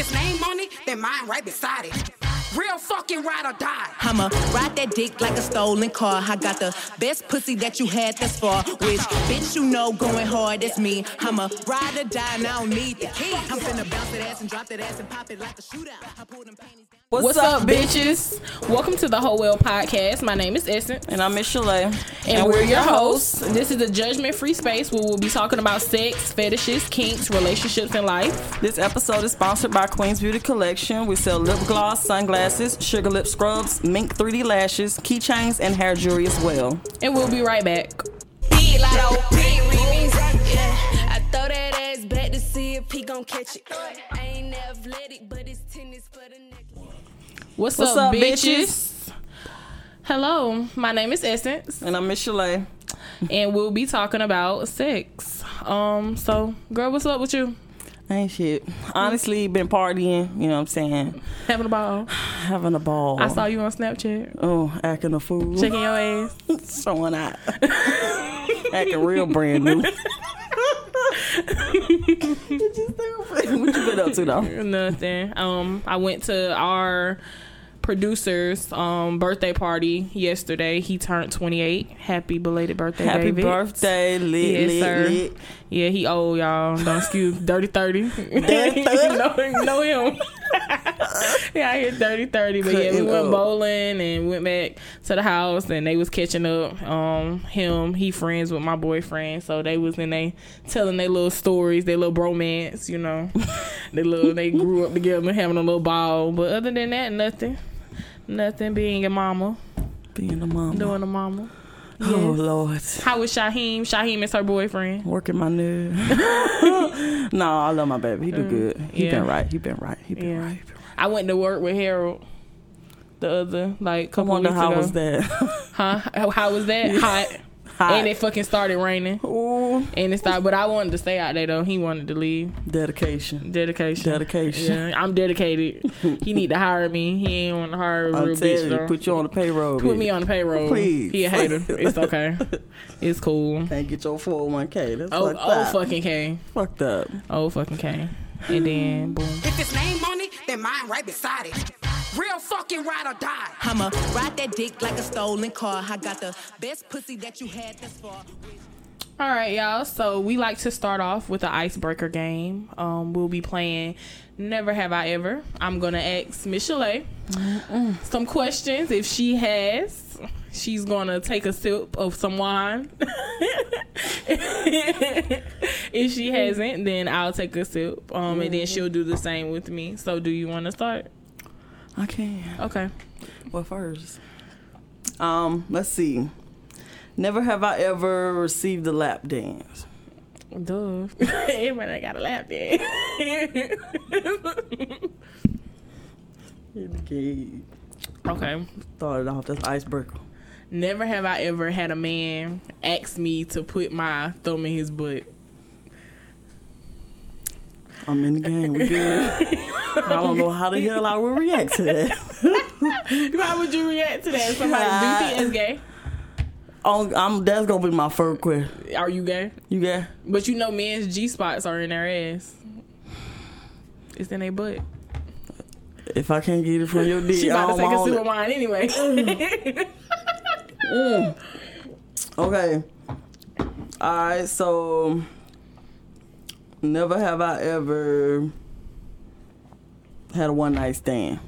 his name on it, then mine right beside it. Real fucking ride or die. I'ma ride that dick like a stolen car. I got the best pussy that you had thus far. Which bitch you know going hard, that's me. I'ma ride or die and I don't need the key. I'm finna bounce that ass and drop that ass and pop it like a shootout. I pull them panties down. What's, What's up, bitches? Welcome to the Whole Well Podcast. My name is Essence, And I'm Miss Chalet. and, we're your hosts. This is a judgment-free space where we'll be talking about sex, fetishes, kinks, relationships, and life. This episode is sponsored by Queen's Beauty Collection. We sell lip gloss, sunglasses, sugar lip scrubs, mink 3D lashes, keychains, and hair jewelry as well. And we'll be right back. Big Lotto, big I throw that ass back to see if he gon' catch it. I ain't athletic, but it's tennis for the necklace. What's, What's up, up, bitches? Hello, my name is Essence, And I'm Miss Chalet. and we'll be talking about sex. Um, so, girl, what's up with you? Ain't shit. Honestly, been partying, you know what I'm saying? Having a ball? Having a ball. I saw you on Snapchat, Oh, acting a fool. shaking your ass. Showing out. acting real brand new. what you been up to though? Nothing. Um, I went to our producer's um birthday party yesterday. He turned 28. Happy belated birthday, Happy David. birthday, lit, Yes, lit, sir. lit. Yeah, he old y'all. Don't excuse dirty thirty. Dirty 30? know, know him. yeah, I hear dirty thirty. But yeah, we went up. bowling and went back to the house and they was catching up. Um, him, he friends with my boyfriend, so they was in they telling their little stories, their little bromance, you know. they little they grew up together having a little ball. But other than that, nothing. Nothing being a mama. Being a mama. Doing a mama. Oh Lord. How was Shaheem? Shaheem is her boyfriend. Working my nerve. no, I love my baby. He do good. He Mm, yeah. been right. He been right. He been Yeah. right. He been right. I went to work with Harold the other like I couple wonder weeks how ago. was that? Huh? How, how was that? Hot. Hot. And it fucking started raining. Ooh, And it started, but I wanted to stay out there though. He wanted to leave. dedication. Dedication. Dedication. Yeah, I'm dedicated. he need to hire me. He ain't want to hire a I'm real bitch you, though. put you on the payroll. Put bitch. me on the payroll. Please. He a hater. It's okay. It's cool. And get your 401k. That's Oh, fucked oh up. fucking K. Fucked up. Oh fucking K. And then boom. If his name on it, then mine right beside it. Real fucking ride or die. I'ma ride that dick like a stolen car. I got the best pussy that you had thus far. All right, y'all. So we like to start off with an icebreaker game. Um, we'll be playing Never Have I Ever. I'm gonna ask Miss Chalet some questions. If she has, she's gonna take a sip of some wine. if she hasn't, then I'll take a sip. Um, and then she'll do the same with me. So, do you want to start? I can. Okay. Well, first, um, let's see. Never have I ever received a lap dance. Duh. Everybody got a lap dance. Okay. okay. Started off this icebreaker. Never have I ever had a man ask me to put my thumb in his butt. I'm in the game. We good. I don't know how the hell I would react to that. How would you react to that? Somebody do you think it's gay? Oh, I'm, that's gonna be my first question. Are you gay? You gay? But you know men's G spots are in their ass. It's in their butt. If I can't get it from your dick, She I about to take a sip of wine anyway. Mm. Okay. All right. So, never have I ever had a one night stand.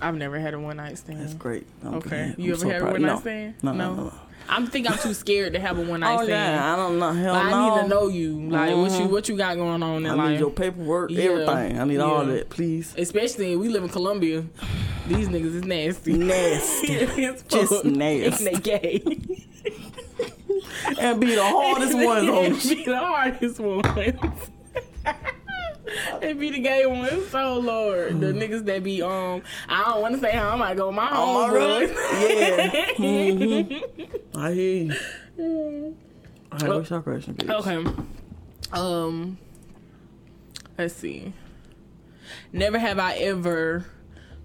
I've never had a one night stand. That's great. I'm Okay. glad. You I'm ever so had a one night No. stand? No, no, no. I'm think I'm too scared to have a one night Oh stand. yeah, I don't know. Hell But I no. need to know you. Like what you mm-hmm. what you got going on in I life. need your paperwork, Yeah. everything. I need all Yeah. that, please. Especially we live in Columbia. These niggas is nasty. Nasty. it's Just nasty. And they gay. and be the hardest ones on be the hardest ones. and be the gay ones. Oh Lord. The niggas that be um I don't wanna say how I might go my Oh, home really? Yeah. hmm I hear you. All right, what's your question, bitch? Okay. Um let's see. Never have I ever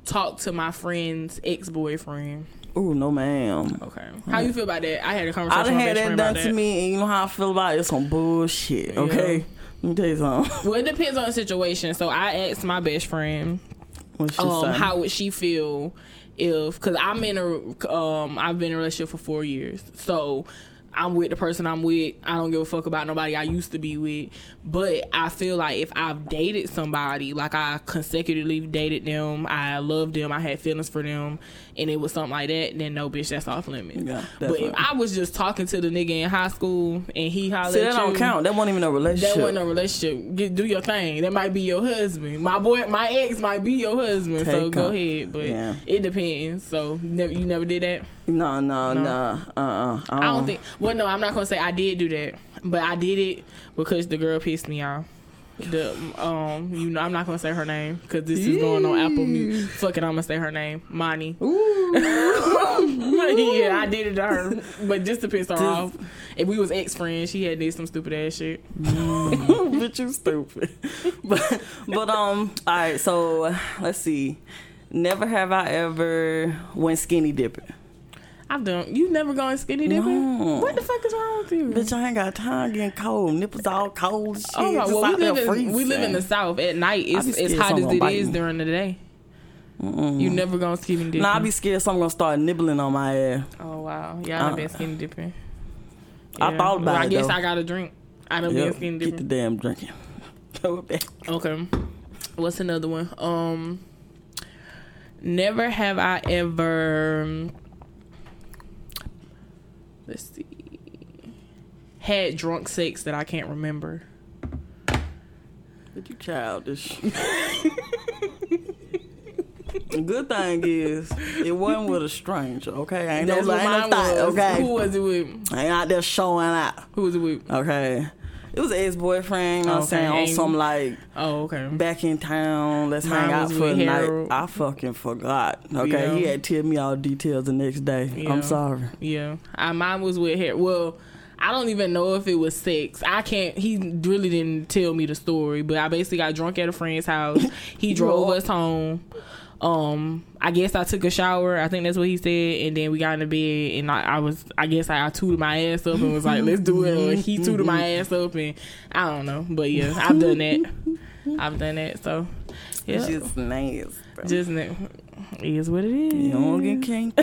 talked to my friend's ex boyfriend. Ooh, no, ma'am. Okay. How you feel about that? I had a conversation done with my had that done to me, and you know how I feel about it. It's some bullshit, okay? Let me tell you something. Well, it depends on the situation. So I asked my best friend, um, say? how would she feel if? Because I'm in a, um, I've been in a relationship for four years, so. I'm with the person I'm with. I don't give a fuck about nobody I used to be with. But I feel like if I've dated somebody, like I consecutively dated them, I loved them, I had feelings for them, and it was something like that, then no, bitch, that's off limits. Yeah, but if. I was just talking to the nigga in high school and he hollered See, at that don't you, count. That wasn't even a relationship. that wasn't a relationship. Get, do your thing. That might be your husband. My boy, my ex might be your husband. so go on. ahead. But Yeah. it depends. So never, you never did that. no, no, no. Uh, uh. I don't think. Well, no, I'm not gonna say I did do that, but I did it because the girl pissed me off. The um, you know, I'm not gonna say her name because this is going on Apple Music. Fuck it, I'm gonna say her name, Monty. yeah, I did it to her, but just to piss her off. If we was ex friends, she had did some stupid ass shit. but you stupid. but but um, all right. So let's see. Never have I ever went skinny dipping. I've done. You never going skinny dipping? No. What the fuck is wrong with you? Bitch, I ain't got time getting cold. Nipples all cold. Shit, Oh my, well, we live, in, we live in the south. At night, it's as hot as it is me. during the day. You never gonna skinny dipping. Nah, I be scared someone gonna start nibbling on my ass. oh wow, y'all Uh, done been skinny dipping. I thought about well, I guess though. I got to drink. I done Yep, been skinny dipping. Get the damn drinking. Go back. Okay. What's another one? Um, never have I ever. Let's see. Had drunk sex that I can't remember. But you childish. the good thing is, it wasn't with a stranger, okay? Ain't no, what ain't no thought, okay? Who was it with? I ain't out there showing out, Who was it with? okay? It was an ex-boyfriend, you know what I'm saying, on some like, Oh, okay. back in town, let's Mine hang out for the night. I fucking forgot, okay? He had to tell me all the details the next day. Yeah. I'm sorry. Yeah, I, mine was with hair. Well, I don't even know if it was sex. I can't. He really didn't tell me the story, but I basically got drunk at a friend's house. He drove us home. Um, I guess I took a shower. I think that's what he said, and then we got in the bed, and I, I was, I guess I, I tooted my ass up and was like, "Let's do it." Or he tooted my ass up, and I don't know, but yeah, I've done that. I've done that. So, yeah, It's just, nice. nasty. just ne- is what it is. You don't get kinky.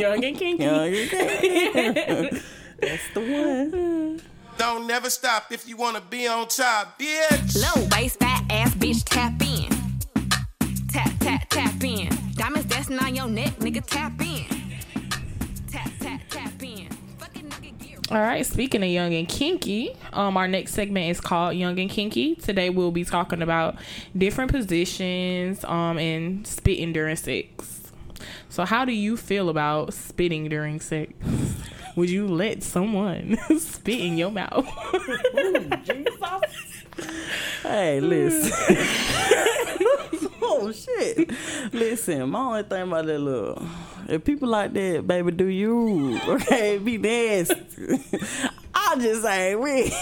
Young and kinky. You don't get kinky. That's the one. Don't never stop if you wanna be on top, bitch. Low waist, fat ass bitch, tap in. Tap, tap, tap in. Diamonds dancing on your neck, nigga, tap in. Tap, tap, tap in. Fucking nigga, get All right, speaking of young and kinky, um, our next segment is called Young and Kinky. Today we'll be talking about different positions, um, and spitting during sex. So, how do you feel about spitting during sex? Would you let someone spit in your mouth? Hey, listen. oh shit. Listen, my only thing about that little if people like that, baby, do you. Okay, be nasty. I just ain't with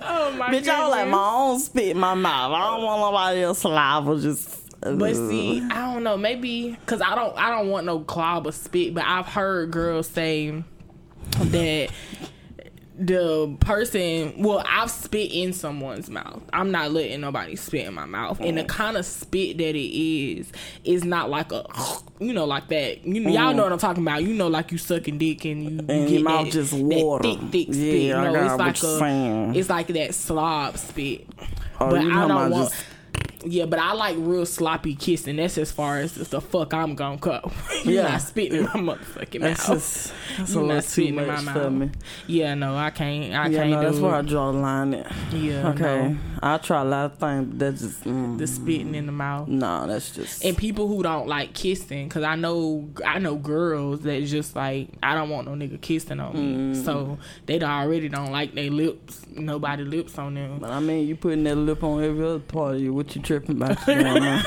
oh my Bitch, I don't like my own spit in my mouth. I don't want nobody else saliva just But uh, see, I don't know. Maybe because I don't, I don't want no clob or spit. But I've heard girls say that the person, well, I've spit in someone's mouth. I'm not letting nobody spit in my mouth. And the mm. kind of spit that it is is not like a, you know, like that. You know, y'all mm. know what I'm talking about. You know, like you sucking dick and you, you And get your mouth that, just water. thick, thick spit. Yeah, I no, it's like a, saying. it's like that slob spit. Oh, but you I don't want. just- Yeah, but I like real sloppy kissing. That's as far as the fuck I'm gonna go. You're Yeah. not spitting in my motherfucking That's mouth. just that's a You're little not too spitting in my much mouth. for me. Yeah, no, I can't. I Yeah, can't no, that's where I draw the line at. Yeah, Okay. no. I try a lot of things, but that's just mm, the spitting in the mouth. no, that's just And people who don't like kissing, cause I know I know girls that just like I don't want no nigga kissing on me, Mm. so they already don't like their lips, nobody lips on them. But I mean, you putting that lip on every other part of you. What you tripping about? You man?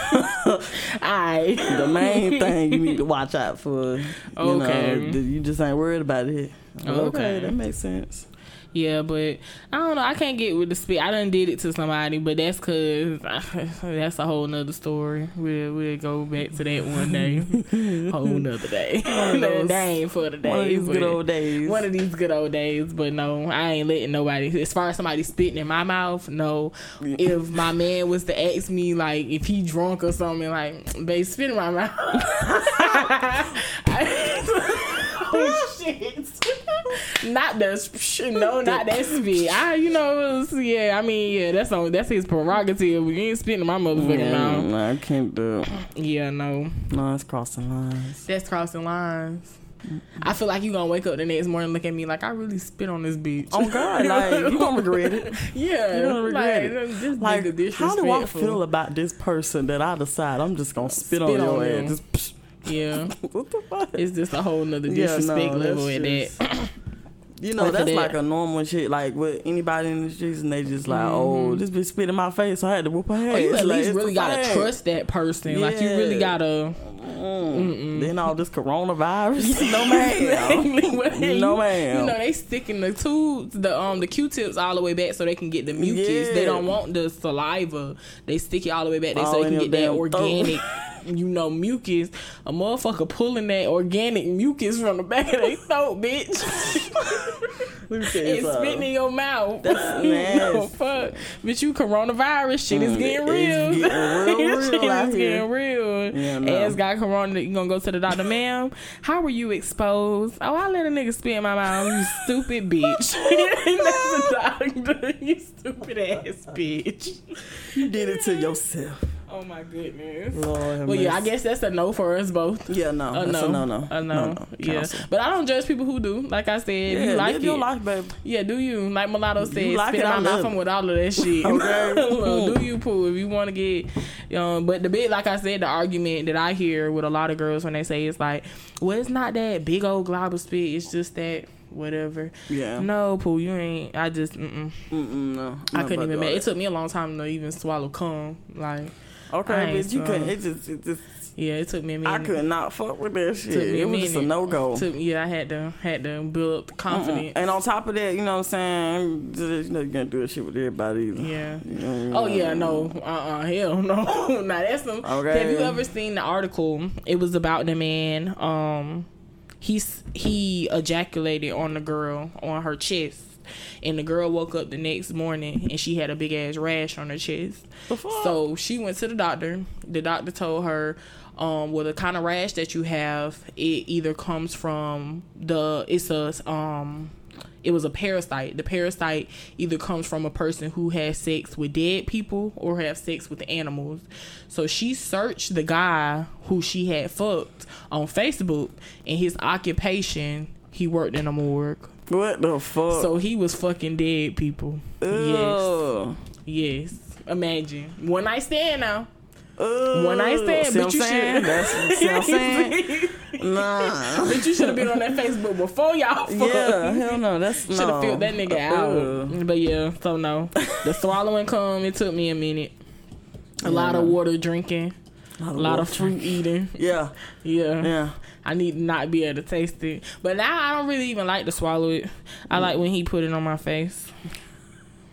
I the main thing you need to watch out for. You Okay. know, you just ain't worried about it. Okay, Okay. that makes sense. Yeah, but I don't know. I can't get with the spit. I done did it to somebody, but that's cause that's a whole nother story. We'll we'll go back to that one day, whole nother day. that ain't for the day. One of these good old days. One of these good old days, but no, I ain't letting nobody. As far as somebody spitting in my mouth, no. If my man was to ask me, like, if he drunk or something, like, babe, spit in my mouth. oh shit! Not the no, not that spit. I, you know, was- yeah. I mean, yeah, that's on that's his prerogative. You ain't spitting my motherfucking Yeah, mouth. no, I can't do it. Yeah, no, No, it's crossing lines. that's crossing lines. I feel like you gonna wake up the next morning look at me like I really spit on this bitch. Oh God, like you gonna regret it. yeah, You gonna regret like, it. This Like, nigga how do I feel about this person that I decide I'm just gonna spit, on Spit your on ass? Just, Yeah, what the fuck? it's just a whole nother Yeah, disrespect no, level at that. You know, that's that. like a normal shit. Like with anybody in the streets, and they just like, Mm-hmm. oh, this bitch spit in my face, so I had to whoop her ass. Oh, you at Like, least really gotta fact. trust that person. Like you really Yeah. Gotta. Then all this coronavirus, no man, No, ma'am. You know they sticking the tubes, the um, the Q-tips all the way back so they can get the mucus. They don't want the saliva. They stick it all the way back there All so they can get that organic. You know, mucus. A motherfucker pulling that organic mucus from the back of their throat, bitch. Let me tell you and something. spitting in your mouth. That's no fuck. Bitch, you coronavirus shit is Mm, getting it's real. getting real, shit real is here. getting real. Yeah, no. Ass got corona. You gonna go to the doctor, ma'am? How were you exposed? Oh, I let a nigga spit in my mouth. You stupid bitch. That's the doctor. You stupid ass bitch. You did it to yourself. Oh my goodness. Lord Well, yeah, I guess that's a no for us both. Yeah, no, A that's no, a no, no, a no, yeah. But I don't judge people who do. Like I said, Yeah, you like live it, your life, baby. Yeah, do you? Like Mulatto said, like spit it, in my I mouth. love I'm it. with all of that shit. Okay. Well, do you, poo? If you want to get, um, but the bit, like I said, the argument that I hear with a lot of girls when they say it's like, well, it's not that big old glob of spit. It's just that whatever. Yeah. No, poo, you ain't. I just, mm-mm. Mm-mm, no, I couldn't even. it took me a long time to even swallow cum. Like, Okay, bitch, you couldn't. It just, it just. yeah, it took me a minute. I could not fuck with that shit. Took me a It was just a no go. Yeah, I had to had to build up confidence. And on top of that, you know what I'm saying? You know, you can't do that shit with everybody either. Yeah. You know, Oh yeah, no, uh, uh hell no. now that's some. Okay. Have you ever seen the article? It was about the man. Um, he's he ejaculated on the girl on her chest, and the girl woke up the next morning and she had a big ass rash on her chest. So she went to the doctor. The doctor told her. Um, well, the kind of rash that you have, it either comes from the it's a um it was a parasite. The parasite either comes from a person who has sex with dead people or have sex with animals. So she searched the guy who she had fucked on Facebook and his occupation, he worked in a morgue. What the fuck? So he was fucking dead people. Yes. Ugh. Yes. Imagine. One night stand now. One night stand, See but you should- That's what I'm saying? Nah. But you should have been on that Facebook before y'all fucked. Yeah, hell no. That's Should have no. filled that nigga uh, out. Ugh. But yeah, so no. The swallowing come, it took me a minute. A lot of water drinking. A lot of water fruit eating. Yeah, Yeah. yeah. I need to not be able to taste it. But now I don't really even like to swallow it. I like when he put it on my face.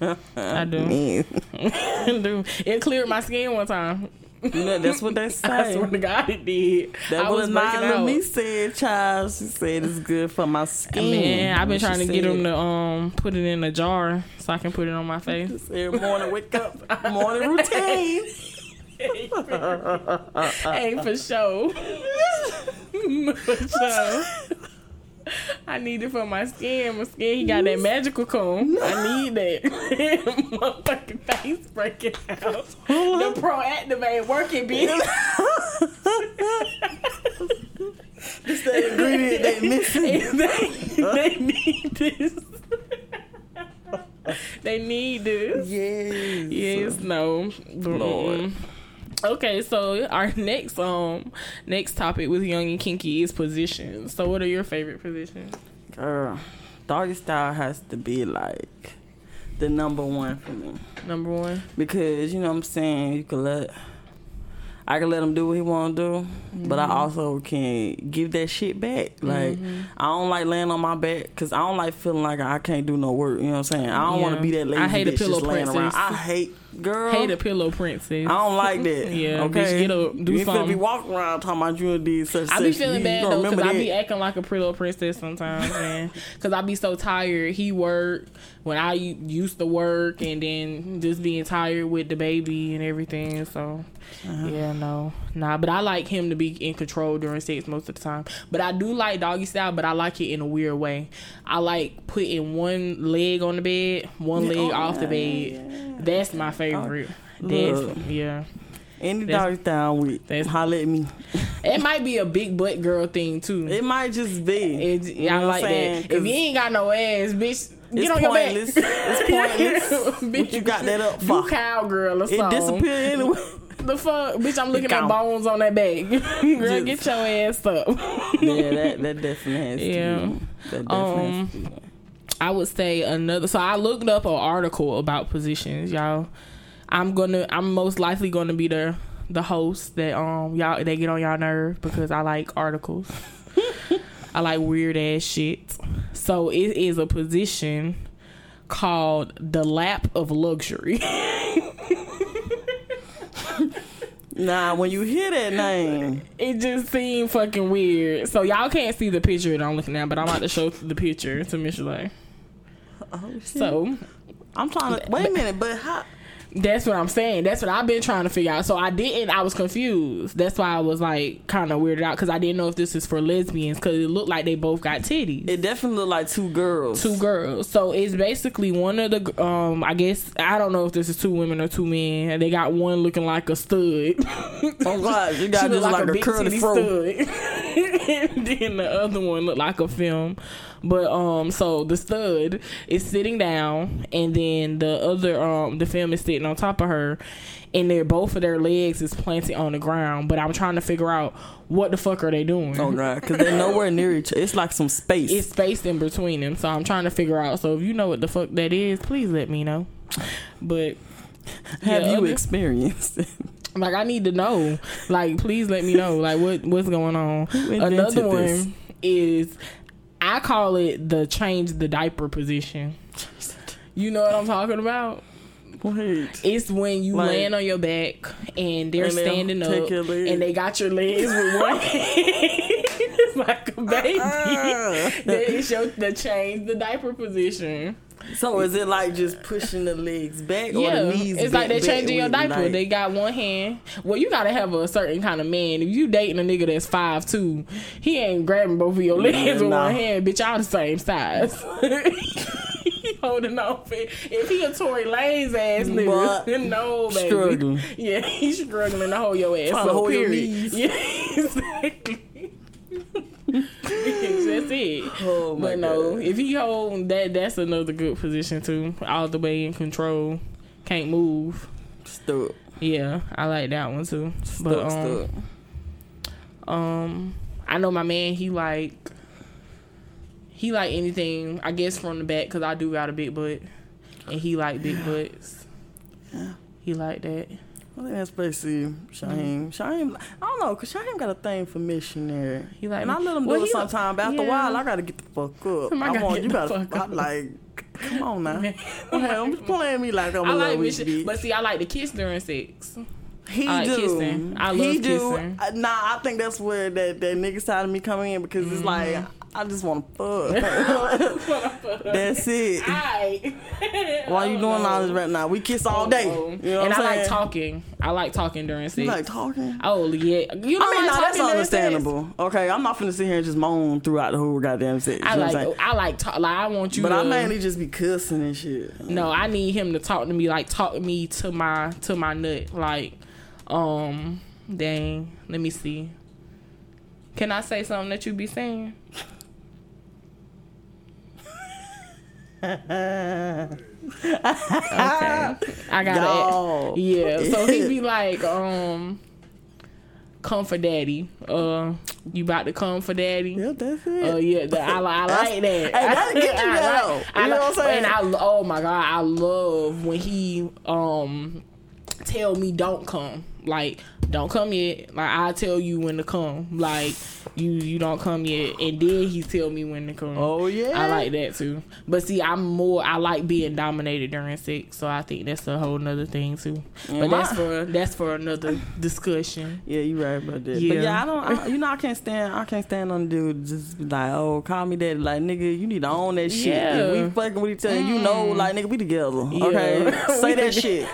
I do. I. It cleared my skin one time. You know, that's what they I say. swear to God it did. That I was my me said, child. She said it's good for my skin. Man, I've been trying to get said. him to um put it in a jar so I can put it on my face. Every morning, wake up, morning routine. Ain't for sure. For sure. I need it for my skin. My skin, he got that magical comb. I need that. Motherfucking face breaking out. The pro activate working, bitch. It's that ingredient they missing. they, they need this. they need this. Yes. Yes, no. Lord. Mm-mm. Okay, so our next um next topic with Young and Kinky is positions. So what are your favorite positions? Girl, doggy style has to be like the number one for me Number one. because you know what I'm saying. You can let. I can let him do what he want to do, but Mm-hmm. I also can give that shit back. Like I don't like laying on my back because I don't like feeling like I can't do no work. You know what I'm saying? I don't want to be that lazy I hate a pillow just laying around. princess. I hate girl. Hate a pillow princess. I don't like that. Yeah, okay. bitch, get up, do you finna be something. walking around talking about you and did such. I be such. feeling You bad though because I be acting like a little princess sometimes, man. Because I be so tired. He work when I used to work, and then just being tired with the baby and everything. So Uh-huh. yeah, no, nah. But I like him to be in control during sex most of the time. But I do like doggy style, but I like it in a weird way. I like putting one leg on the bed, one leg oh, off the yeah, bed. That's my favorite. Look. That's yeah. Any That's- doggy style with, that's- holla at me. It might be a big butt girl thing too. It might just be. It's, You I know what like saying? that. If you ain't got no ass, bitch, get it's on your back. It's pointless. what you got that up You for? cowgirl or It something. disappear anyway. The fuck, bitch! I'm looking at bones on that back. Girl, Just- get your ass up. yeah, that that definitely has Yeah. to. Be. That definitely Um, has to. Be. I would say another. So I looked up an article about positions, y'all. I'm gonna. I'm most likely gonna be the the host that um y'all they get on y'all nerve because I like articles. I like weird ass shit. So it is a position called the lap of luxury. Nah, when you hear that name, it just seemed fucking weird. So y'all can't see the picture that I'm looking at, but I'm about to show the picture to Michelle. oh, shit. So I'm trying to wait a minute, but how? That's what I'm saying. That's what I've been trying to figure out. So I didn't. I was confused. That's why I was like kind of weirded out because I didn't know if this is for lesbians because it looked like they both got titties. It definitely looked like two girls. two girls. So it's basically one of the um. I guess I don't know if this is two women or two men. And they got one looking like a stud. Oh God, you got just look like, a, big curly stud. and then the other one looked like a film. But um, so the stud is sitting down, and then the other um, the film is sitting on top of her, and they're both of their legs is planted on the ground. But I'm trying to figure out what the fuck are they doing. Oh God, because they're nowhere near each. other. It's like some space. It's spaced in between them, so I'm trying to figure out. So if you know what the fuck that is, please let me know. But Have yeah, you other- experienced? it? Like I need to know. Like please let me know. Like what what's going on. Another one this? is I call it the change the diaper position. You know what I'm talking about? Wait. It's when you Like- laying on your back and they're And standing up and they got your legs with one hand. like a baby. Then it's your the change the diaper position. So is it like just pushing the legs back or the knees? it's like bent they changing your diaper. with, they got one hand. Well, you gotta have a certain kind of man. If you dating a nigga that's five two, he ain't grabbing both of your legs with nah. one hand. Bitch, y'all the same size. Holding on, if he a Tory Lanez ass But nigga, no baby, struggling. yeah, he's struggling to hold your ass Trying to up. hold your period. knees. Yeah, exactly. That's it. Oh my But no, God. if he hold that, that's another good position too. All the way in control, can't move. Stuck. Yeah, I like that one too. Stuck, But um, stuck. um, I know my man. He like he like anything. I guess from the back because I do got a big butt, and he like big butts. Yeah. He like that. I think that's basically Shaheem. Shaheem, I don't know, cause Shaheem got a thing for missionary. He like and I let him do Well, it he- sometime. But after a while, I gotta get the fuck up. I I, want get you gotta. fuck I like, come on now. okay, I'm playing me like I'm a I like little mission, bitch. but see, I like to kiss during sex. He I like do. kissing. I love he do. kissing. Uh, Nah, I think that's where that, that nigga side of me come in because it's like Mm-hmm. I just want to fuck. that's it. Alright. Why you doing all this right now? We kiss all day. Oh, You know and I I'm like talking. I like talking during sex. You like talking? oh yeah, you know I mean, like no, that's understandable. Okay, I'm not finna sit here and just moan throughout the whole goddamn sex. I know like saying? I like talk, like I want you. But to, I mainly just be cussing and shit. no, I need him to talk to me like talk to me to my to my nut like, um, dang. Let me see. Can I say something that you be saying? Okay, I gotta. Dog. Yeah, so he be like, um, come for daddy. Uh, you about to come for daddy? Yeah, that's it. Oh yeah, that, I, I like that. Hey, that'll get you I there, like-. I You know what I'm saying? And I, oh my god, I love when he um tell me don't come. Like don't come yet. Like I tell you when to come. Like you you don't come yet, and then he tell me when to come. Oh, yeah? I like that too. But see, I'm more. I like being dominated during sex, so I think that's a whole nother thing too. But my- that's for that's for another discussion. Yeah, you right about that. Yeah. But yeah, I don't. I, you know, I can't stand. I can't stand on the dude just be like, oh, call me that. Like, nigga, you need to own that shit. Yeah. Mm. If we fucking with each other, you know, like, nigga, we together. Okay, say that shit.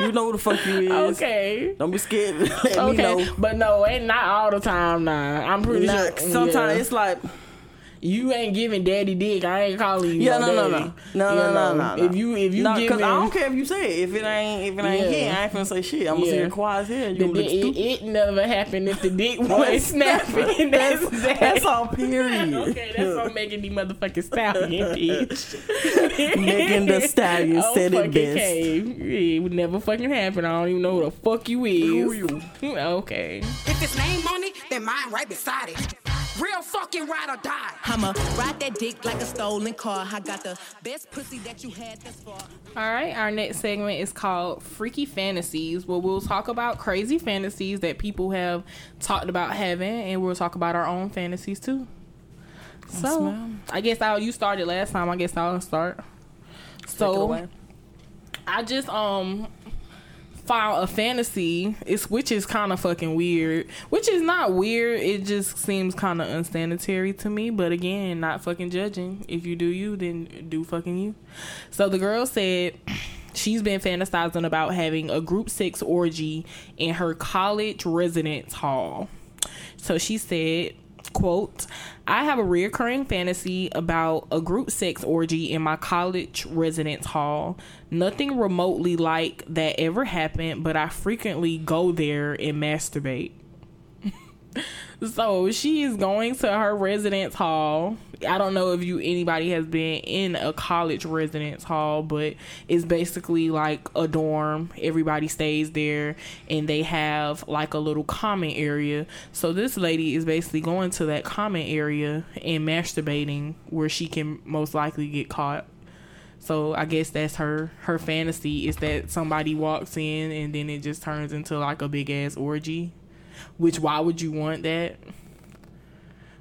You know who the fuck you is. Okay. Don't be scared. Let me Okay, know. but no, ain't not all the time. Nah, I'm pretty Nah, sure. sometimes yeah. it's like, you ain't giving daddy dick. I ain't calling you. yeah, no, no, no, daddy. no, no, You no, no, know, no, no. If you if you no, giving, I don't care if you say it. If it ain't, if it ain't Yeah. here, I ain't finna say shit. I'm gonna Yeah. sit here quiet as hell. You gonna look it, it never happened if the dick wasn't snapping. That's that. That's all. Period. Okay, that's what making these motherfucking stallion, bitch. Megan Thee Stallion Oh, said it best. K. It would never fucking happen. I don't even know who the fuck you is. Who you? Okay. If it's name on it, then mine right beside it. Real fucking ride or die. I'ma ride that dick like a stolen car. I got the best pussy that you had thus far. All right, our next segment is called Freaky Fantasies, where we'll talk about crazy fantasies that people have talked about having, and we'll talk about our own fantasies too. So, ma'am. I guess I'll you started last time. I guess I'll start. So, I just um found a fantasy. It's which is kind of fucking weird. Which is not weird. It just seems kind of unsanitary to me. But again, not fucking judging. If you do you, then do fucking you. So the girl said she's been fantasizing about having a group sex orgy in her college residence hall. So she said, quote, I have a reoccurring fantasy about a group sex orgy in my college residence hall. Nothing remotely like that ever happened, but I frequently go there and masturbate. So she is going to her residence hall. I don't know if you anybody has been in a college residence hall, but it's basically like a dorm. Everybody stays there and they have like a little common area. So this lady is basically going to that common area and masturbating where she can most likely get caught. So I guess that's her her fantasy is that somebody walks in and then it just turns into like a big ass orgy. Which why would you want that?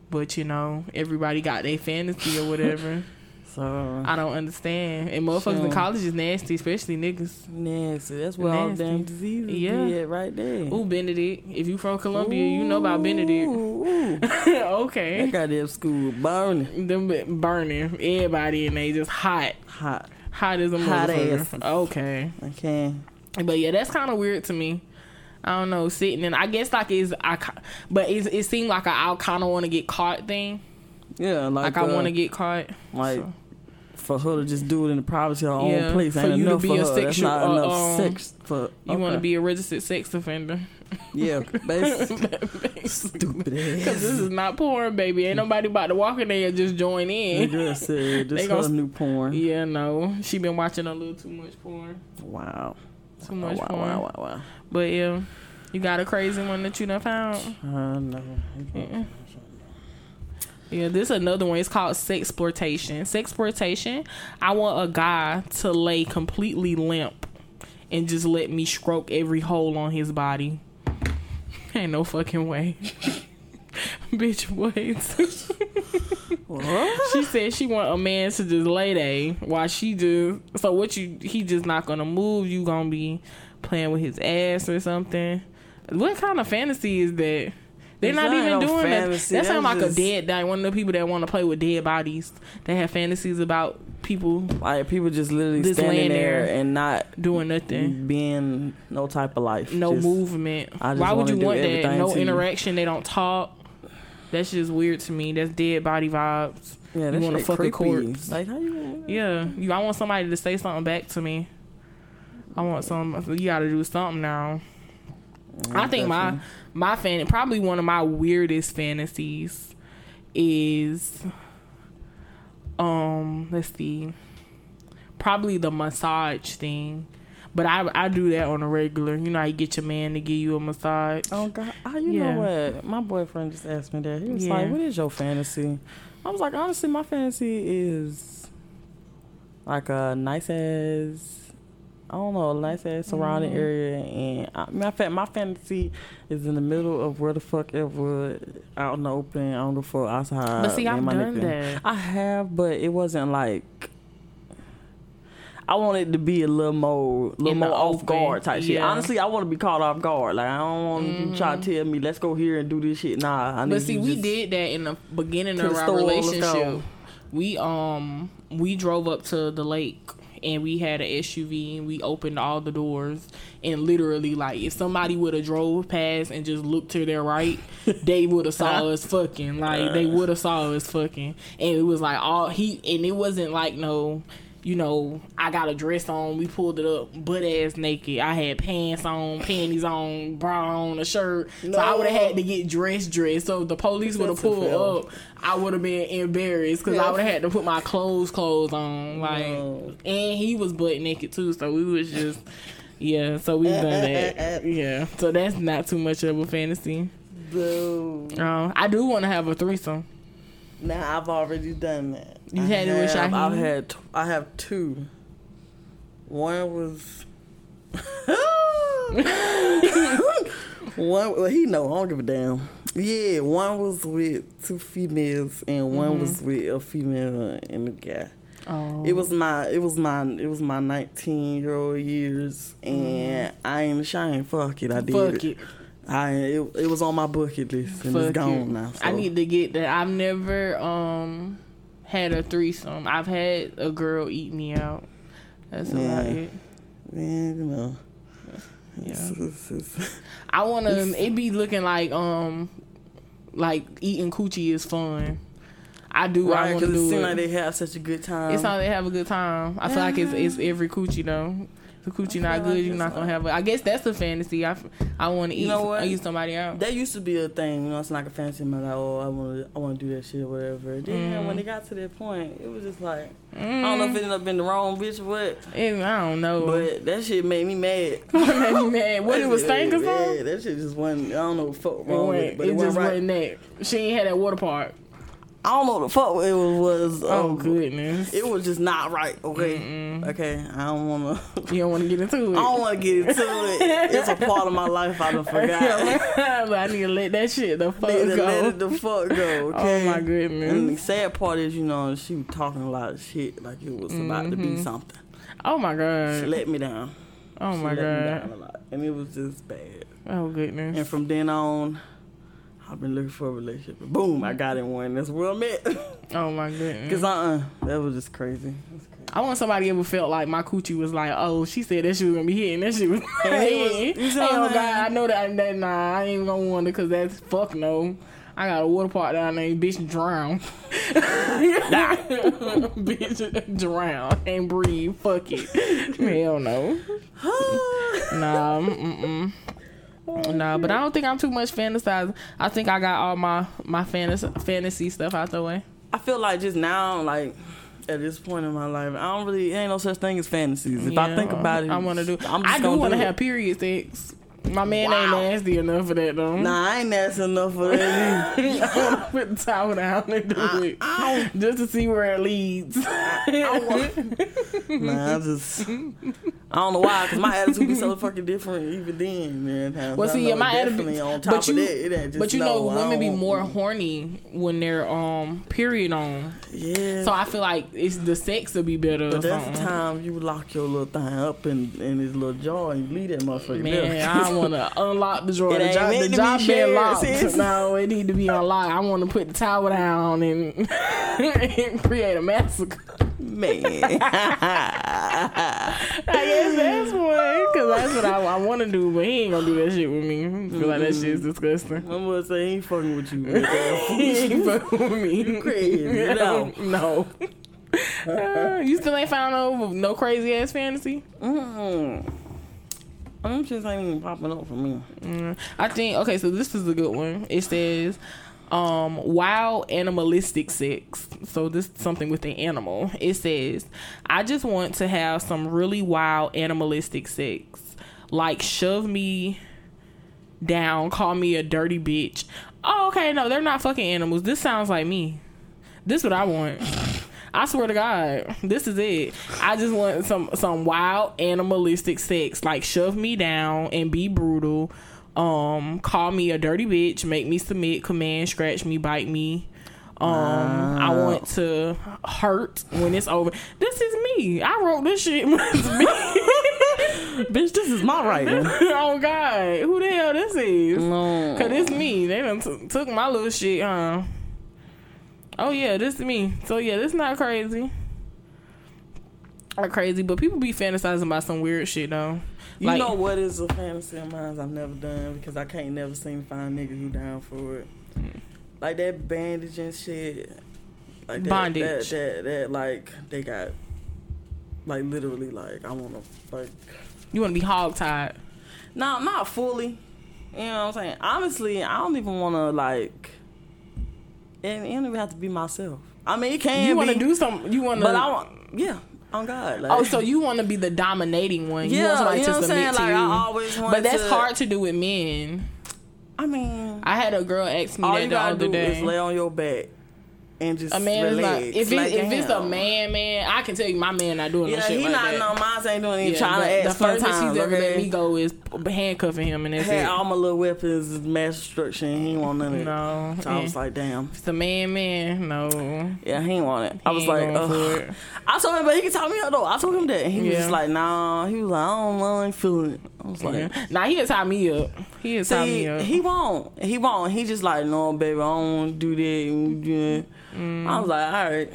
But you know, everybody got their fantasy or whatever. So I don't understand. And motherfuckers in college is nasty, especially niggas. nasty. That's where all Nasty. damn diseases Yeah. be at right there. Ooh, Benedict. If you from Columbia, you know about Benedict. Ooh, ooh. okay. that goddamn school burning Them burning. Everybody and they just hot. hot. Hot as a motherfucker. Okay. Okay. But yeah, that's kind of weird to me. I don't know, sitting and I guess like it's I, but it's, it seemed like a, I kind of want to get caught thing. Yeah, like, Like, I uh, want to get caught. like So, for her to just do it in the privacy of her Yeah, own place. for Ain't you to enough be for a her. That's not uh, enough um, sex for. you want to be a registered sex offender? yeah, basically. Stupid Because this is not porn, baby. Ain't nobody about to walk in there and just join The in. girl said They this gonna new porn. Yeah, no. She been watching a little too much porn. Wow. Too much wow, porn. wow, wow, wow. But yeah, you got a crazy one that you done found. Uh, no. Yeah, this is another one. It's called sexploitation. Sexploitation. I want a guy to lay completely limp and just let me stroke every hole on his body. Ain't no fucking way. Bitch, what? she said she want a man to just lay there while she just so what you he just not gonna move, you gonna be playing with his ass or something. What kind of fantasy is that? They're not even no doing that. fantasy, That sounds like that's a just- dead like one of the people that want to play with dead bodies. They have fantasies about people Like people just literally Just standing laying there, there. and not doing nothing. being no type of life. No Just- movement. Just Why would you do want that? No to you. interaction. They don't talk. That's just weird to me. That's dead body vibes. Yeah, You wanna shit fuck a creepy. corpse. Like how you? Yeah, you. I want somebody to say something back to me. I want some. You got to do something now. I think my my fan probably one of my weirdest fantasies is um let's see probably the massage thing but I I do that on a regular you know I you get your man to give you a massage Oh God! Oh, you Yeah. know what? My boyfriend just asked me that. He was Yeah. like, "What is your fantasy?" I was like, "Honestly, my fantasy is like a nice ass I don't know, a nice ass surrounding Mm-hmm. area. And I, matter of fact, my fantasy is in the middle of where the fuck ever out in the open, on the fuck outside. But see, I've done that. I have, but it wasn't like. I wanted to be a little more, little In more off open, guard type shit. Honestly, I want to be caught off guard. Like I don't want you try to tell me, let's go here and do this shit. Nah, I need But see, we did that in the beginning of the our relationship. We um we drove up to the lake and we had an SUV and we opened all the doors and literally like if somebody would have drove past and just looked to their right, they would have saw us fucking. Like they would have saw us fucking. And it was like all he and it wasn't like no you know, I got a dress on. We pulled it up, butt ass naked. I had pants on, panties on, bra on, a shirt. So I would have had to get dressed, dressed. So if the police would have pulled up, I would have been embarrassed because I would have had to put my clothes, clothes on. Like, No. and he was butt naked too. So we was just, yeah. So we've done that. Yeah. So that's not too much of a fantasy. Um, I do want to have a threesome. Nah, I've already done that. You I had it with have- I've had. t- I have two. One was. one. Well, he know. I don't give a damn. Yeah, one was with two females, and one mm-hmm. was with a female and a guy. Oh. It was my. It was my. It was my nineteen year old years, and mm-hmm. I ain't ashamed. Fuck it, I did. Fuck it. I. It, it was on my bucket list, and Fuck it's gone it. now. I need to get that. I've never um had a threesome. I've had a girl eat me out. That's about Yeah. it. Man, you know. Yeah. It's- it's- it's- I wanna. It be looking like um like eating coochie is fun. I do. I Right, want to because it do seems like they have such a good time. it's how they have a good time. I feel like it's it's every coochie though. The coochie not good, like you're not gonna have. A, I guess that's the fantasy. I, I want to eat. You know what? I eat somebody out. that used to be a thing, you know. It's like a fancy man, like, oh, I want to, I want to do that shit or whatever. Then Mm. when it got to that point, it was just like, I don't know if it ended up being the wrong bitch or what, And I don't know. but that shit made me mad. made me mad? What it was stank or something? That shit just wasn't. I don't know what the fuck It, wrong with it, but it, it, just right. wasn't that. She ain't had that water park. I don't know what the fuck it was. was Oh um, goodness. It was just not right. Okay, okay. I don't wanna. You don't want to get into it. I don't wanna get into it. It's a part of my life I done forgot. but I need to let that shit the fuck Need to go. let it the fuck go. Okay. Oh my goodness. And the sad part is, you know, she was talking a lot of shit like it was about to Mm-hmm. be something. Oh my god! She let me down. Oh She my let me down god. a lot, and it was just bad. Oh goodness. And from then on, I've been looking for a relationship. Boom, I got in one. That's where I'm at. Oh my goodness. Cause uh, uh that was just crazy. Crazy. I want somebody ever felt like my coochie was like, oh, she said that she was gonna be hitting. That shit was. was- hey, you oh God. I know that. that nah, I ain't even gonna wonder because that's fuck no. I got a water park down there, bitch drown. bitch drown and breathe. Fuck it. Hell no. Nah, mm mm. Nah, but I don't think I'm too much fantasizing. I think I got all my my fantasy fantasy stuff out the way. I feel like just now, like at this point in my life, I don't really ain't no such thing as fantasies. If I think about it, I want to do. I'm just I do want to have period sex. My man ain't nasty enough for that though. Nah, I ain't nasty enough for that. I put the towel down and do it just to see where it leads. Nah, I just I don't know why, cause my attitude be so fucking different even then, man. Well, I see, yeah, my attitude. on top But you, of that, it but you no, know, women be more horny when they're um period on. Yeah. So I feel like it's the sex will be better. but that's the time you lock your little thing up in, in his little jaw and leave that motherfucker Man, there. I want to unlock the drawer. The job, the be job been shared, locked. sis. No, it need to be unlocked. I want to put the towel down and, and create a massacre. Man. I guess that's one, cause that's what I, I want to do, but he ain't gonna do that shit with me. I feel like that shit's disgusting. I'm gonna say he ain't fucking with you. he ain't fucking with me. crazy, no. no. Uh, you still ain't found no no crazy ass fantasy. Mm. Them shits ain't even popping up for me. I think okay, so this is a good one. It says um wild animalistic sex. So this is something with the animal. It says, I just want to have some really wild animalistic sex. Like shove me down, call me a dirty bitch. Oh, okay, no, they're not fucking animals. This sounds like me. This what I want. I swear to God, this is it. I just want some some wild animalistic sex, like shove me down and be brutal. Um, call me a dirty bitch, make me submit, command, scratch me, bite me. Um, I want to hurt when it's over. This is me. I wrote this shit. Bitch, this is my writing. oh God, who the hell this is? No. Cause it's me. They done t- took my little shit, huh? Oh yeah, this is me. So yeah, this not crazy. Not crazy, but people be fantasizing about some weird shit though. You Like- know what is a fantasy of mine I've never done because I can't never seem to find niggas who down for it. Like that bandage and shit. Like that, Bondage. That, that, that, like, they got, like, literally, like, I want to, like, You want to be hog tied? no, not fully. You know what I'm saying? Honestly, I don't even want to, like, it, it don't even have to be myself. I mean, it can You want to do some? You want to? but I want, yeah, on God. Like, Oh, so you want to be the dominating one? you Yeah, want you to know what I'm submit saying? to Like, you. I always wanted but that's to- hard to do with men. I mean, I had a girl ask me all that you the gotta other do day. is lay on your back and just a man is relax. not. If Like, it, if it's a man, man, I can tell you my man not doing yeah, no shit he like not that. no mine ain't doing. He Yeah, trying to the ask fun furthest times. he's ever let me go is handcuffing him, and that's Had it. all my little weapons, mass destruction. He ain't want none of it. No, So I was eh. like, damn. It's a man, man. No, Yeah, he ain't want it. I was like, Ugh. I told him, but he can tell me though. I told him that. And he was just like, nah. He was like, I don't I ain't feeling it. I was like, Yeah. Now he had tie me up. He had tie me up. he won't. He won't. He just like, no, baby, I don't do that. that." I was like, all right,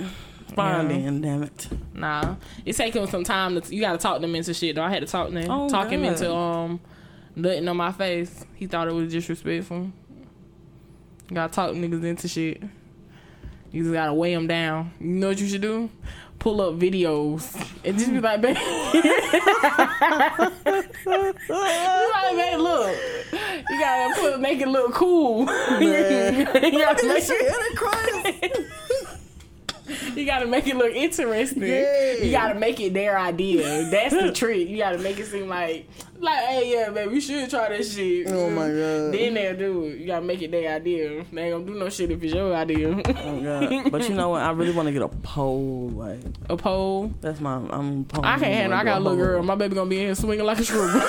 fine Mm. Yeah. then, damn it. Nah, it's taking some time. To, you got to talk them into shit. Though I had to talk them, Oh, talk him into um, nothing on my face. He thought it was disrespectful. Got to talk niggas into shit. You just gotta weigh them down. You know what you should do? Pull up videos and just be like, babe. Like, babe, look. You gotta put, make it look cool. you gotta make it, you gotta make it look interesting. You gotta make it their idea. That's the trick. You gotta make it seem like, like, hey, yeah, baby, we should try this shit. Oh my god. Then they'll do it. You gotta make it their idea. They ain't gonna do no shit if it's your idea. Oh god. But you know what? I really want to get a pole. Like a pole. that's my. I'm. Pole. I can't handle. I got a little girl. My baby gonna be in here swinging like a screw.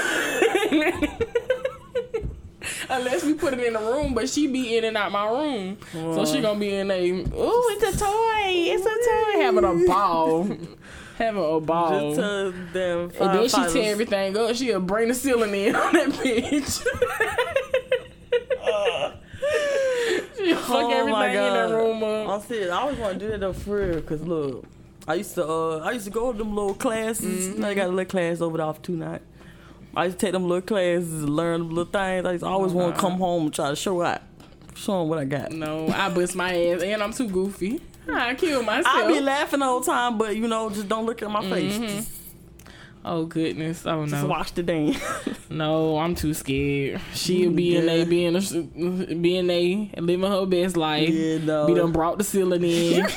Unless we put it in a room, but she be in and out my room, so she gonna be in a. Ooh, it's a toy. It's a toy. Having a ball. Having a ball. Just to them. and then she tear everything up. She'll bring the ceiling in on that bitch. She'll fuck everything in that room up. I'm serious. I always want to do that though for real. Cause look, I used to. Uh, I used to go to them little classes. Mm-hmm. I got a little class over there off two night. I used to take them little classes, and learn little things. I used to always want to come home and try to show out, show them what I got. No, I bust my ass, and I'm too goofy. I kill myself. I be laughing the whole time, but you know, just don't look at my face. Mm-hmm. Just, oh goodness, oh no! just watch the dance. no, I'm too scared. She'll be in a being a being a living her best life. Yeah, no. Be done brought the ceiling in.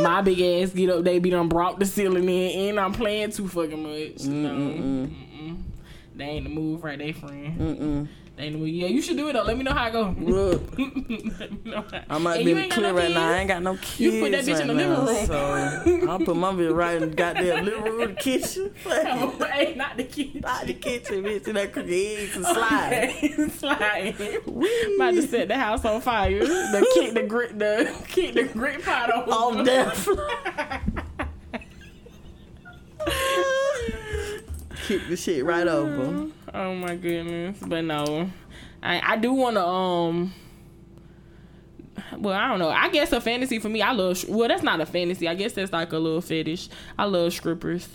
My big ass get up, they be done brought the ceiling in, and I'm playing too fucking much. No, Mm-mm. They ain't the move right, they friend. Mm-mm. They ain't the move. Yeah, you should do it though. Let me know how it go. Look, know how- I might be you ain't got clear no right now. I ain't got no kids. You put that bitch right in the now, living room. So I'll put my bitch right in the goddamn living room, kitchen. hey, not the kid. Out the kitchen, bitch, and that cook eggs and slide. slide. About to set the house on fire. The kick the grit the kick the grit pot over. All deaf. Kick the shit right over. Oh my goodness. But no. I I do wanna um well, I don't know. I guess a fantasy for me. I love. Well, that's not a fantasy. I guess that's like a little fetish. I love strippers.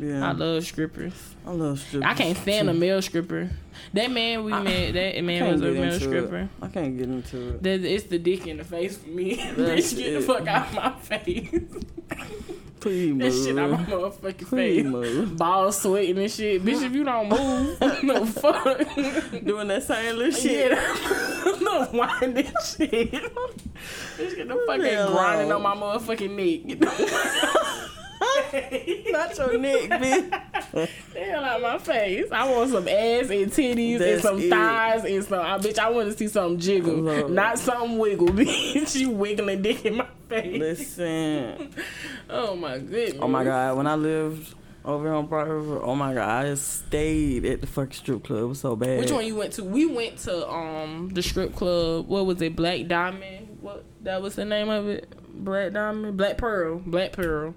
Yeah, I love strippers. I love strippers. I can't stand a male stripper. That man we met. That man was a male stripper. it. I can't get into it. That it's the dick in the face for me. Bitch, get the fuck out of my face. Please move. that shit out my motherfucking Please face. move. Balls sweating and shit. Bitch, if you don't move, no fuck. Doing that same little shit. Yeah, no whining shit. Bitch, get the fucking grinding on my motherfucking neck. Get the- face. Not your neck, bitch. Hell out my face. I want some ass and titties and some it. thighs and some. I bitch, I want to see something jiggle, not something wiggle. Bitch, you wiggling dick in my face. Listen. Oh my goodness. Oh my god, when I lived over on Broad River, oh my god, I stayed at the fucking strip club. It was so bad. Which one you went to? We went to um the strip club. What was it? Black Diamond. What that was the name of it? Black Diamond, Black Pearl, Black Pearl.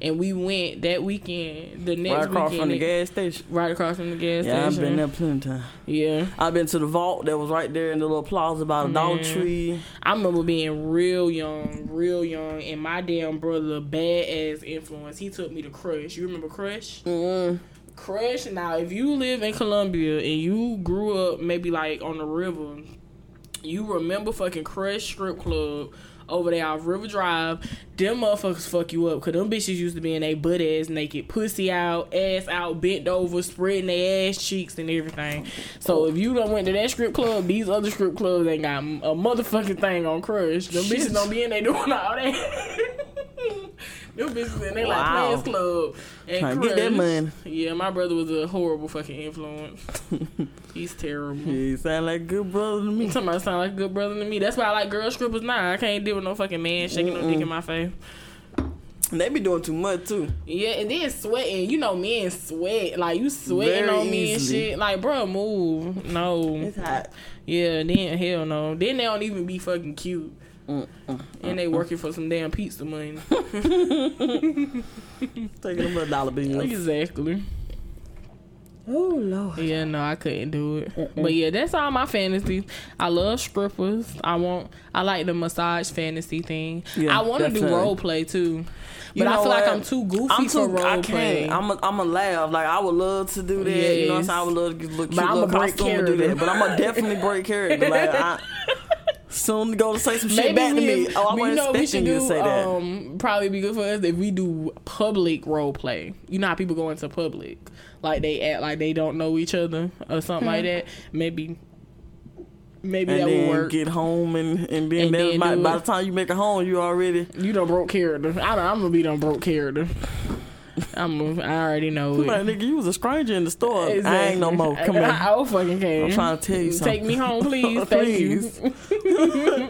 And we went that weekend. The next Right across weekend, from the gas station. Right across from the gas station. Yeah, I've been there plenty of times. Yeah, I've been to the vault that was right there in the little plaza by the Dollar Tree. I remember being real young, real young, and my damn brother, bad ass influence. He took me to Crush. You remember Crush? Mm. Crush. Now, if you live in Columbia and you grew up maybe like on the river, you remember fucking Crush Strip Club over there off River Drive. Them motherfuckers fuck you up because them bitches used to be in they butt ass naked, pussy out, ass out, bent over, spreading their ass cheeks and everything. So if you don't went to that strip club, these other strip clubs ain't got a motherfucking thing on Crush. Them bitches don't be in there doing all that. Them bitches in there like Wow. Players Club and Trying to get that money. Yeah, my brother was a horrible fucking influence. He's terrible. He sound like a good brother to me. Somebody sound like a good brother to me. That's why I like girl strippers now. I can't deal with no fucking man shaking no dick in my face. They be doing too much too. Yeah, and then sweating. You know, men sweat. Like you sweating Very on me and shit. Like, bro, move. No. It's hot. Yeah, then hell no. Then they don't even be fucking cute. Mm, mm, and they mm, working for some damn pizza money. Taking them a dollar bills. exactly. Oh lord. Yeah, no, I couldn't do it. But yeah, that's all my fantasies. I love strippers. I want. I like the massage fantasy thing. Yeah, I want to do definitely. role play too. But You I know feel like? I'm too goofy I'm for role I play. can't. I'm a, I'm a laugh. Like I would love to do that. You know what I'm saying? I would love to get look cute But I'ma little break costume and do that. But I'm gonna definitely break character. Like I, soon to go to say some shit back to me. Oh, I wasn't know we should you do. to say that. Um, probably be good for us if we do public role play. You know how people go into public, like they act like they don't know each other or something like that. Maybe, maybe and that then work. get home and and then, And then by, by the time you make it home, you already. you don't broke character. I don't, I'm gonna be done broke character. I'm. A, I already know Like it. nigga, you was a stranger in the store. I ain't no more. Come on. I, here. I, fucking can. I'm trying to tell you something. Take me home, please. Please.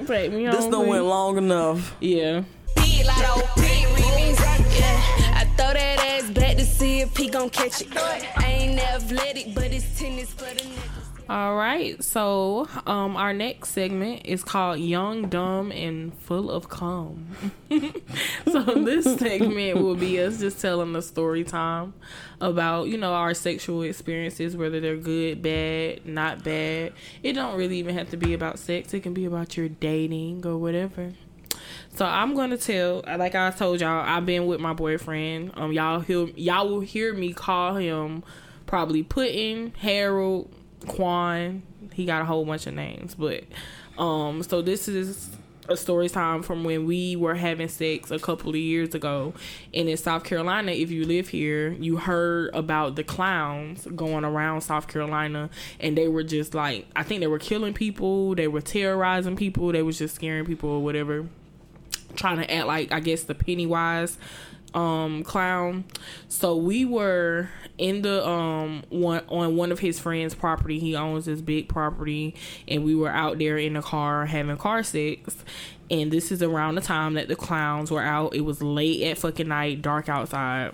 Take me home. This done please. went long enough. Yeah. Big Lotto, big remix. Yeah, I throw that ass back to see if he gon' catch it. I ain't athletic, but it's tennis for the niggas. All right. So, um, our next segment is called "Young, Dumb, and Full of Cum." so, this segment will be us just telling the story time about you know our sexual experiences, whether they're good, bad, not bad. It don't really even have to be about sex. It can be about your dating or whatever. So I'm gonna tell, like I told y'all, I've been with my boyfriend. Um, y'all hear, y'all will hear me call him probably Putin, Harold, Quan. He got a whole bunch of names, but um, so this is a story time from when we were having sex a couple of years ago, and in South Carolina. If you live here, you heard about the clowns going around South Carolina, and they were just like, I think they were killing people, they were terrorizing people, they was just scaring people or whatever trying to act like I guess the Pennywise um clown. So we were in the um one on one of his friends' property. He owns this big property and we were out there in the car having car sex. And this is around the time that the clowns were out. It was late at fucking night, dark outside.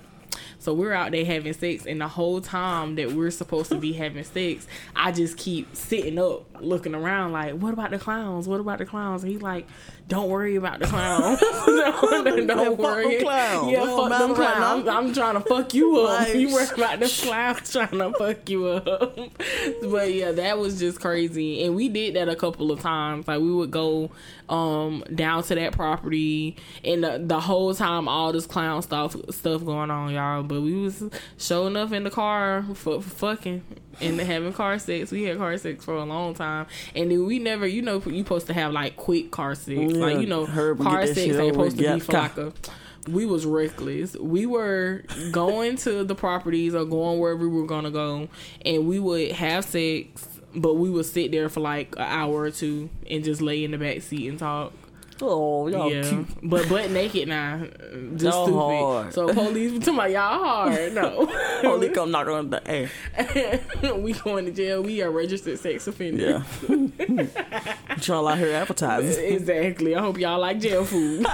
So we're out there having sex, and the whole time that we're supposed to be having sex, I just keep sitting up, looking around, like, "What about the clowns? What about the clowns?" And he's like, "Don't worry about the clowns. don't, Man, don't worry. them clowns. Yeah, don't fuck them clowns. now. I'm trying to fuck you up. Like, you worry about the clown trying to fuck you up." but yeah, that was just crazy, and we did that a couple of times. Like we would go um down to that property and the, the whole time all this clown stuff stuff going on y'all but we was sure up in the car for, for fucking and having car sex. We had car sex for a long time. And then we never you know you supposed to have like quick car sex. Like you know hurry up and get car sex ain't supposed to be for like a we was reckless. We were going to the properties or going wherever we were gonna go, and we would have sex, but we would sit there for like an hour or two and just lay in the back seat and talk. Oh, y'all yeah, cute. but butt naked now. Just Y'all stupid. hard. So police talking about y'all hard. No, Holy come knock on the hey. we going to jail. We are registered sex offenders. Yeah. y'all out here advertising. exactly. I hope y'all like jail food.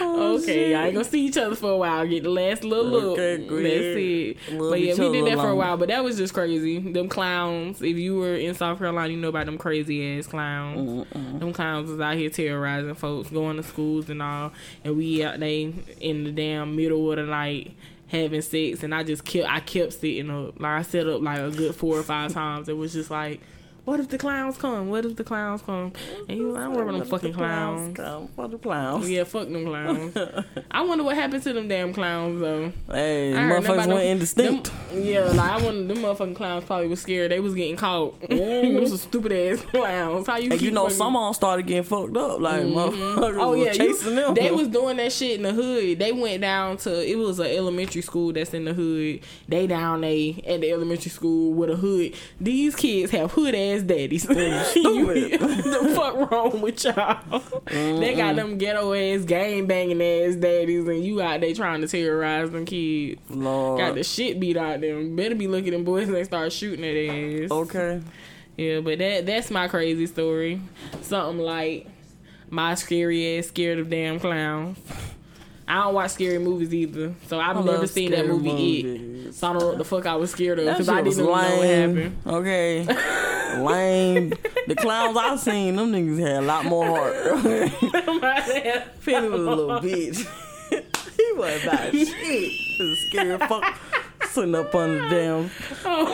Oh, okay, I ain't gonna see each other for a while. Get the last little look. Okay, That's it. Love but yeah, we did that for a while. But that was just crazy. Them clowns. If you were in South Carolina, you know about them crazy ass clowns. Them clowns was out here terrorizing folks, going to schools and all. And we out they in the damn middle of the night having sex. And I just kept I kept sitting up. Like I set up like a good four or five times. It was just like. What if the clowns come? What if the clowns come? And you, I don't worry about them fucking clowns. Come for the clowns. Yeah, fuck them clowns. I wonder what happened to them damn clowns though. Hey, motherfuckers went indistinct. Them, yeah, like I wonder them motherfucking clowns probably was scared. They was getting caught. them some stupid ass clowns. How you? And you know, fucking- some of them started getting fucked up. Like, mm-hmm. motherfuckers Oh yeah, you- chasing them. they was doing that shit in the hood. They went down to it was an elementary school that's in the hood. They down they at the elementary school with a hood. These kids have hood ass daddies. stupid. the fuck wrong with y'all? They got them ghetto ass gang banging ass daddies, and you out there trying to terrorize them kids. Lord. Got the shit beat out them. Better be looking at them boys and they start shooting at ass. Okay. Yeah, but that that's my crazy story. Something like my scary ass scared of damn clowns. I don't watch scary movies either, so I've I never seen that movie. It, so I don't know what the fuck I was scared of because I didn't even know what happened. Okay. lame. The clowns I seen, them niggas had a lot more heart. Penny was a little bitch. he wasn't about shit. The scary fuck sitting up on the damn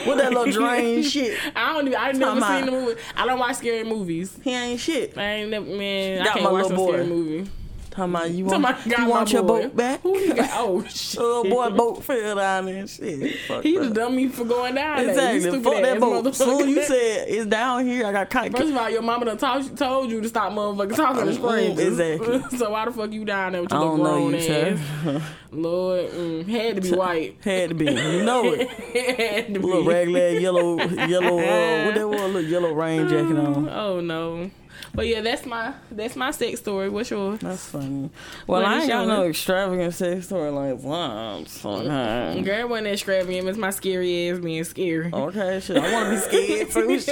with that little drain shit. I don't. Even, I never seen the movie. I don't watch scary movies. He ain't shit. I ain't never, man. I can't my watch little scary movie. Talking about you want, about you want your boy. boat back? Who you got? Oh shit. Little boy boat fell down there. Shit. Fuck He just me for going down there. You Exactly. Fuck that boat. Soon you said it's down here, I got kite. First of all, your mama done told, told you to stop motherfucking talking to strangers. exactly. so why the fuck you down there with your little grown you, ass? Lord, mm, had to be white. Had to be. You know it. had to little be. regular yellow, yellow, uh, what that was, little yellow rain jacket on. Oh no. But yeah, that's my that's my sex story. What's yours? That's funny. Well, What I ain't got no extravagant sex story like once. Sometimes. Girl wasn't extravagant. It's my scary ass being scary. Okay, shit. I want to be scared too.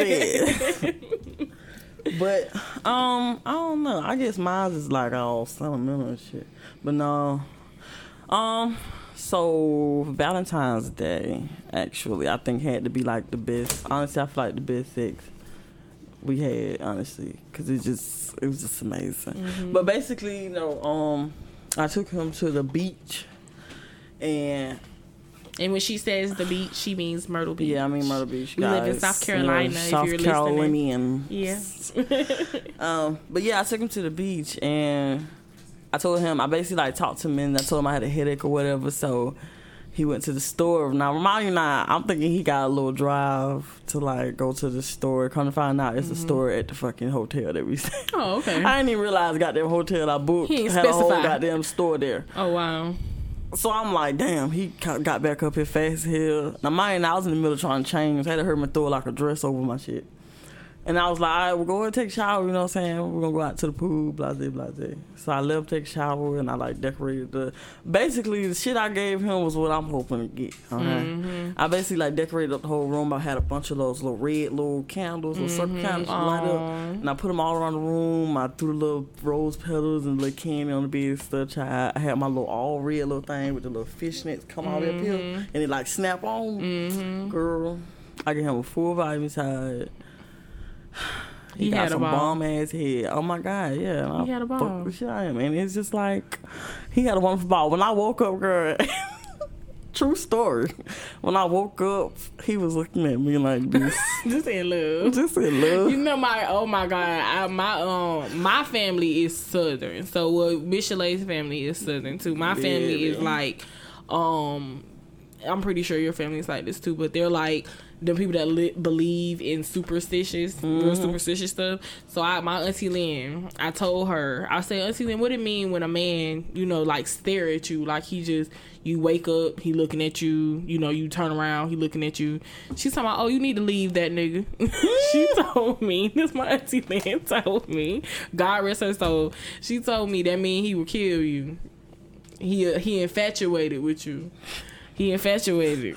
Shit. but um, I don't know. I guess mine is like all sentimental and shit. But no, um. So Valentine's Day, actually, I think had to be like the best. Honestly, I feel like the best sex we had, honestly, because it just it was just amazing. But basically, you know, um, I took him to the beach, and And when she says the beach, she means Myrtle Beach. yeah, I mean Myrtle Beach. We live in guys, South you know, Carolina, if South you're listening. Carolinian. Yeah. Um, but yeah, I took him to the beach and I told him I basically like talked to him and I told him I had a headache or whatever. So he went to the store. Now, remind you now, I'm thinking he got a little drive to like go to the store. Come to find out, Mm-hmm. it's a store at the fucking hotel that we stay. Oh, okay. I didn't even realize the goddamn hotel I booked had a whole goddamn store there. oh wow. So I'm like, damn, he got back up here fast as hell. Now, mind, I was in the middle of trying to change. I had to hurt my throw like a dress over my shit. And I was like, all right, we'll go and take a shower, you know what I'm saying? We're gonna go out to the pool, blah, blah, blah, blah. So I left, take a shower, and I like decorated the. Basically, the shit I gave him was what I'm hoping to get. Okay? Mm-hmm. I basically like decorated up the whole room. I had a bunch of those little red little candles, little circle mm-hmm. candles to light up. And I put them all around the room. I threw the little rose petals and little candy on the bed and stuff. I, I had my little all red little thing with the little fishnets come out up here. Mm-hmm. And it like snap on. Girl, I can have a full vitamin side. He, He got had a some bomb ass head. Oh my god, yeah. He I had a ball. the shit and it's just like he had a wonderful ball. When I woke up, girl. True story. When I woke up, he was looking at me like this. Just in love. just in love. You know my oh my god, I, my um my family is southern. So well, Michelet's family is southern too. My family is like um I'm pretty sure your family's like this too, but they're like the people that li- believe in superstitious, real mm-hmm. superstitious stuff. So I, my auntie Lynn, I told her, I said, Auntie Lynn, what it mean when a man, you know, like stare at you, like he just, you wake up, he looking at you, you know, you turn around, he looking at you. She's talking about, oh, you need to leave that nigga. she told me, this my auntie Lynn told me, God rest her soul. She told me that mean he would kill you. He he infatuated with you. He infatuated.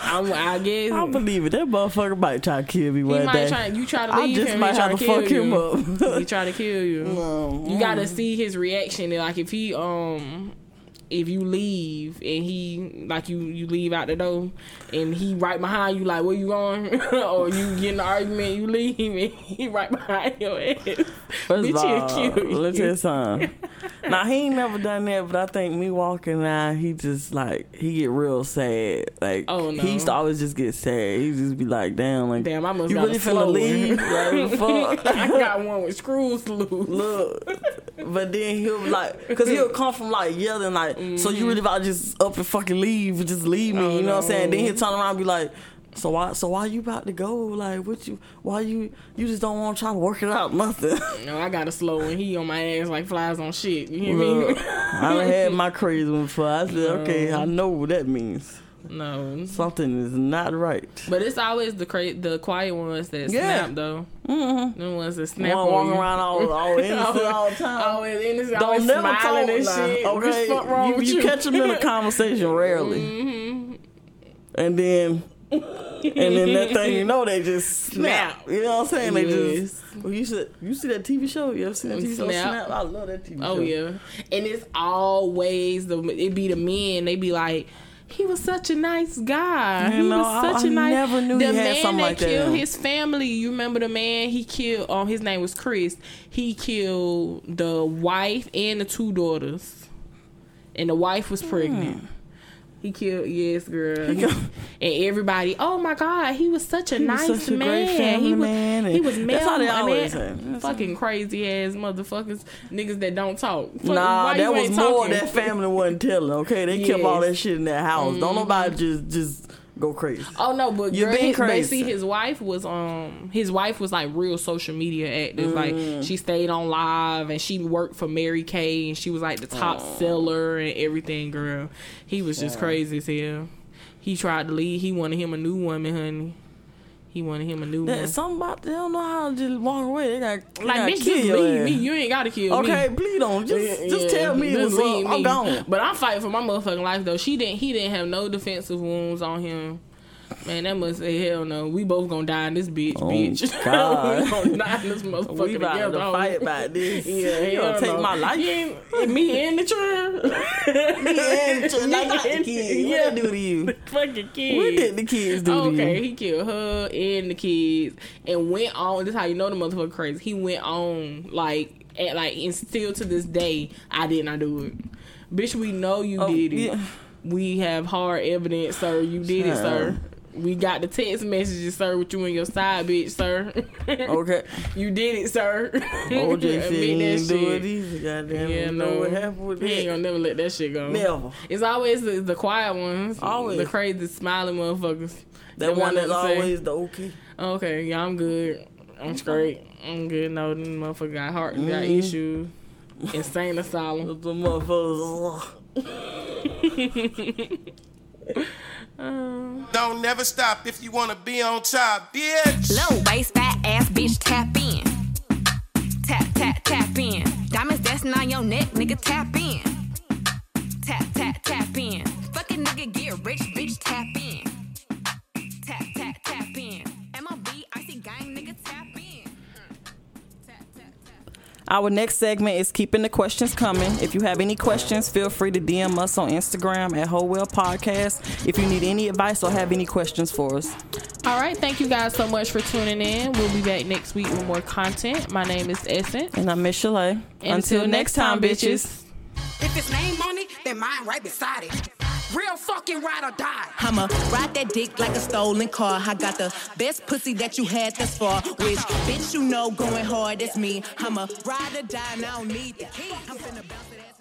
I'm, I guess I believe it. That motherfucker might try to kill me he one might day. try. You try to I just him. might he try have to to kill fuck him you. up. he try to kill you. No, You gotta see his reaction. Like if he um. If you leave and he like you, you leave out the door, and he right behind you, like where you going, or you get in an argument, you leave, and he right behind your ass. First of all, let's you something. now he ain't never done that, but I think me walking out, he just like he get real sad. Like Oh, no. he used to always just get sad. He just be like, damn, like Damn, I must you got really finna leave? like fuck. I got one with screws loose. Look, but then he'll be like, cause he'll come from like yelling, like, so you really about to just up and fucking leave, and just leave me, Oh, you know what I'm saying? Then he'll turn around and be like, so why, so why you about to go? Like, what you, why you, you just don't want to try to work it out, nothing. No, I got a slow one. He on my ass like flies on shit. You hear me? I done had my crazy one before. I said, okay, I uh, know what that means. No, Something is not right. but it's always the cra- the quiet ones that Yeah. snap though. Mm-hmm. The ones that snap One walking around all, all innocent all the time. Always innocent, Don't always never smiling and now, shit. okay? What's wrong you, with you you? catch them in a conversation rarely, Mm-hmm. and then and then that thing you know they just snap. You know what I'm saying? They Yes. just. Well, you should you see that TV show? You ever seen that TV show? Snap. Snap. I love that TV Oh show. Oh yeah, and it's always the it be the men. They be like. He was such a nice guy. You he know, was such a I nice. never knew the he had man something that like that. killed his family. You remember the man he killed? Um, his name was Chris. He killed the wife and the two daughters, and the wife was pregnant. He killed yes, girl. He- and everybody, oh my god, he was such a He nice such a man. family he was, man, He was that's how they always man, say. Fucking crazy ass motherfuckers, niggas that don't talk. Fuck, Nah, why that you was ain't more talking? that family wasn't telling. Okay, they kept all that shit in their house. Don't mm-hmm. nobody just just go crazy. Oh no, but You girl, been his, but crazy. see, his wife was um, his wife was like real social media active. Like she stayed on live and she worked for Mary Kay and she was like the top seller and everything. Girl, he was just crazy as hell. He tried to leave. He wanted him a new woman, honey. He wanted him a new That one. something about they don't know how to just walk away. They got they Like gotta bitch, just leave me. You ain't gotta kill me. Okay, please don't. Just Yeah, just yeah, tell me what's leave up. I'm me. gone. But I'm fighting for my motherfucking life though. She didn't. He didn't have no defensive wounds on him. Man, that must say hell no. We both gonna die in this bitch, Oh, bitch. God. we gonna die in this motherfucker We about together. to fight about this. Yeah, you gonna take my life. Me and the child. Me and the- like, not the kids. What they do to you? Fucking kids. What did the kids do to Okay, he killed her and the kids, and went on. This is how you know the motherfucker crazy. He went on like, at, like, and still to this day, I did not do it. Bitch, we know you Oh, did it. yeah. We have hard evidence, sir. You did it, sir. We got the text messages, sir, with you and your side bitch, sir. Okay. you did it, sir. OJ said he that ain't do it either. Goddamn. Yeah, you know no. what happened with He ain't gonna never let that shit go. Never. It's always the, the quiet ones, Always. the crazy smiling motherfuckers. That Them one got that's to say. always the okay. Okay, yeah, I'm good. I'm straight. I'm good. No, them motherfucker got heart, got Mm-hmm. issues. Insane asylum. The motherfuckers. Don't never stop if you wanna be on top, bitch. Low waist, fat ass bitch, tap in. Tap, tap, tap in. Diamonds dancing on your neck, nigga, tap in. Tap, tap, tap in. Fucking nigga, get rich, Our next segment is keeping the questions coming. If you have any questions, feel free to DM us on Instagram at Wholewell Podcast. If you need any advice or have any questions for us. All right, thank you guys so much for tuning in. We'll be back next week with more content. My name is Essence. And I'm Miss Chalet. And until next time, bitches. If it's name on it, then mine right beside it. Real fucking ride or die. I'ma ride that dick like a stolen car. I got the best pussy that you had thus far. Which bitch you know going hard, that's me. I'ma ride or die and I don't need the key. I'm finna bounce.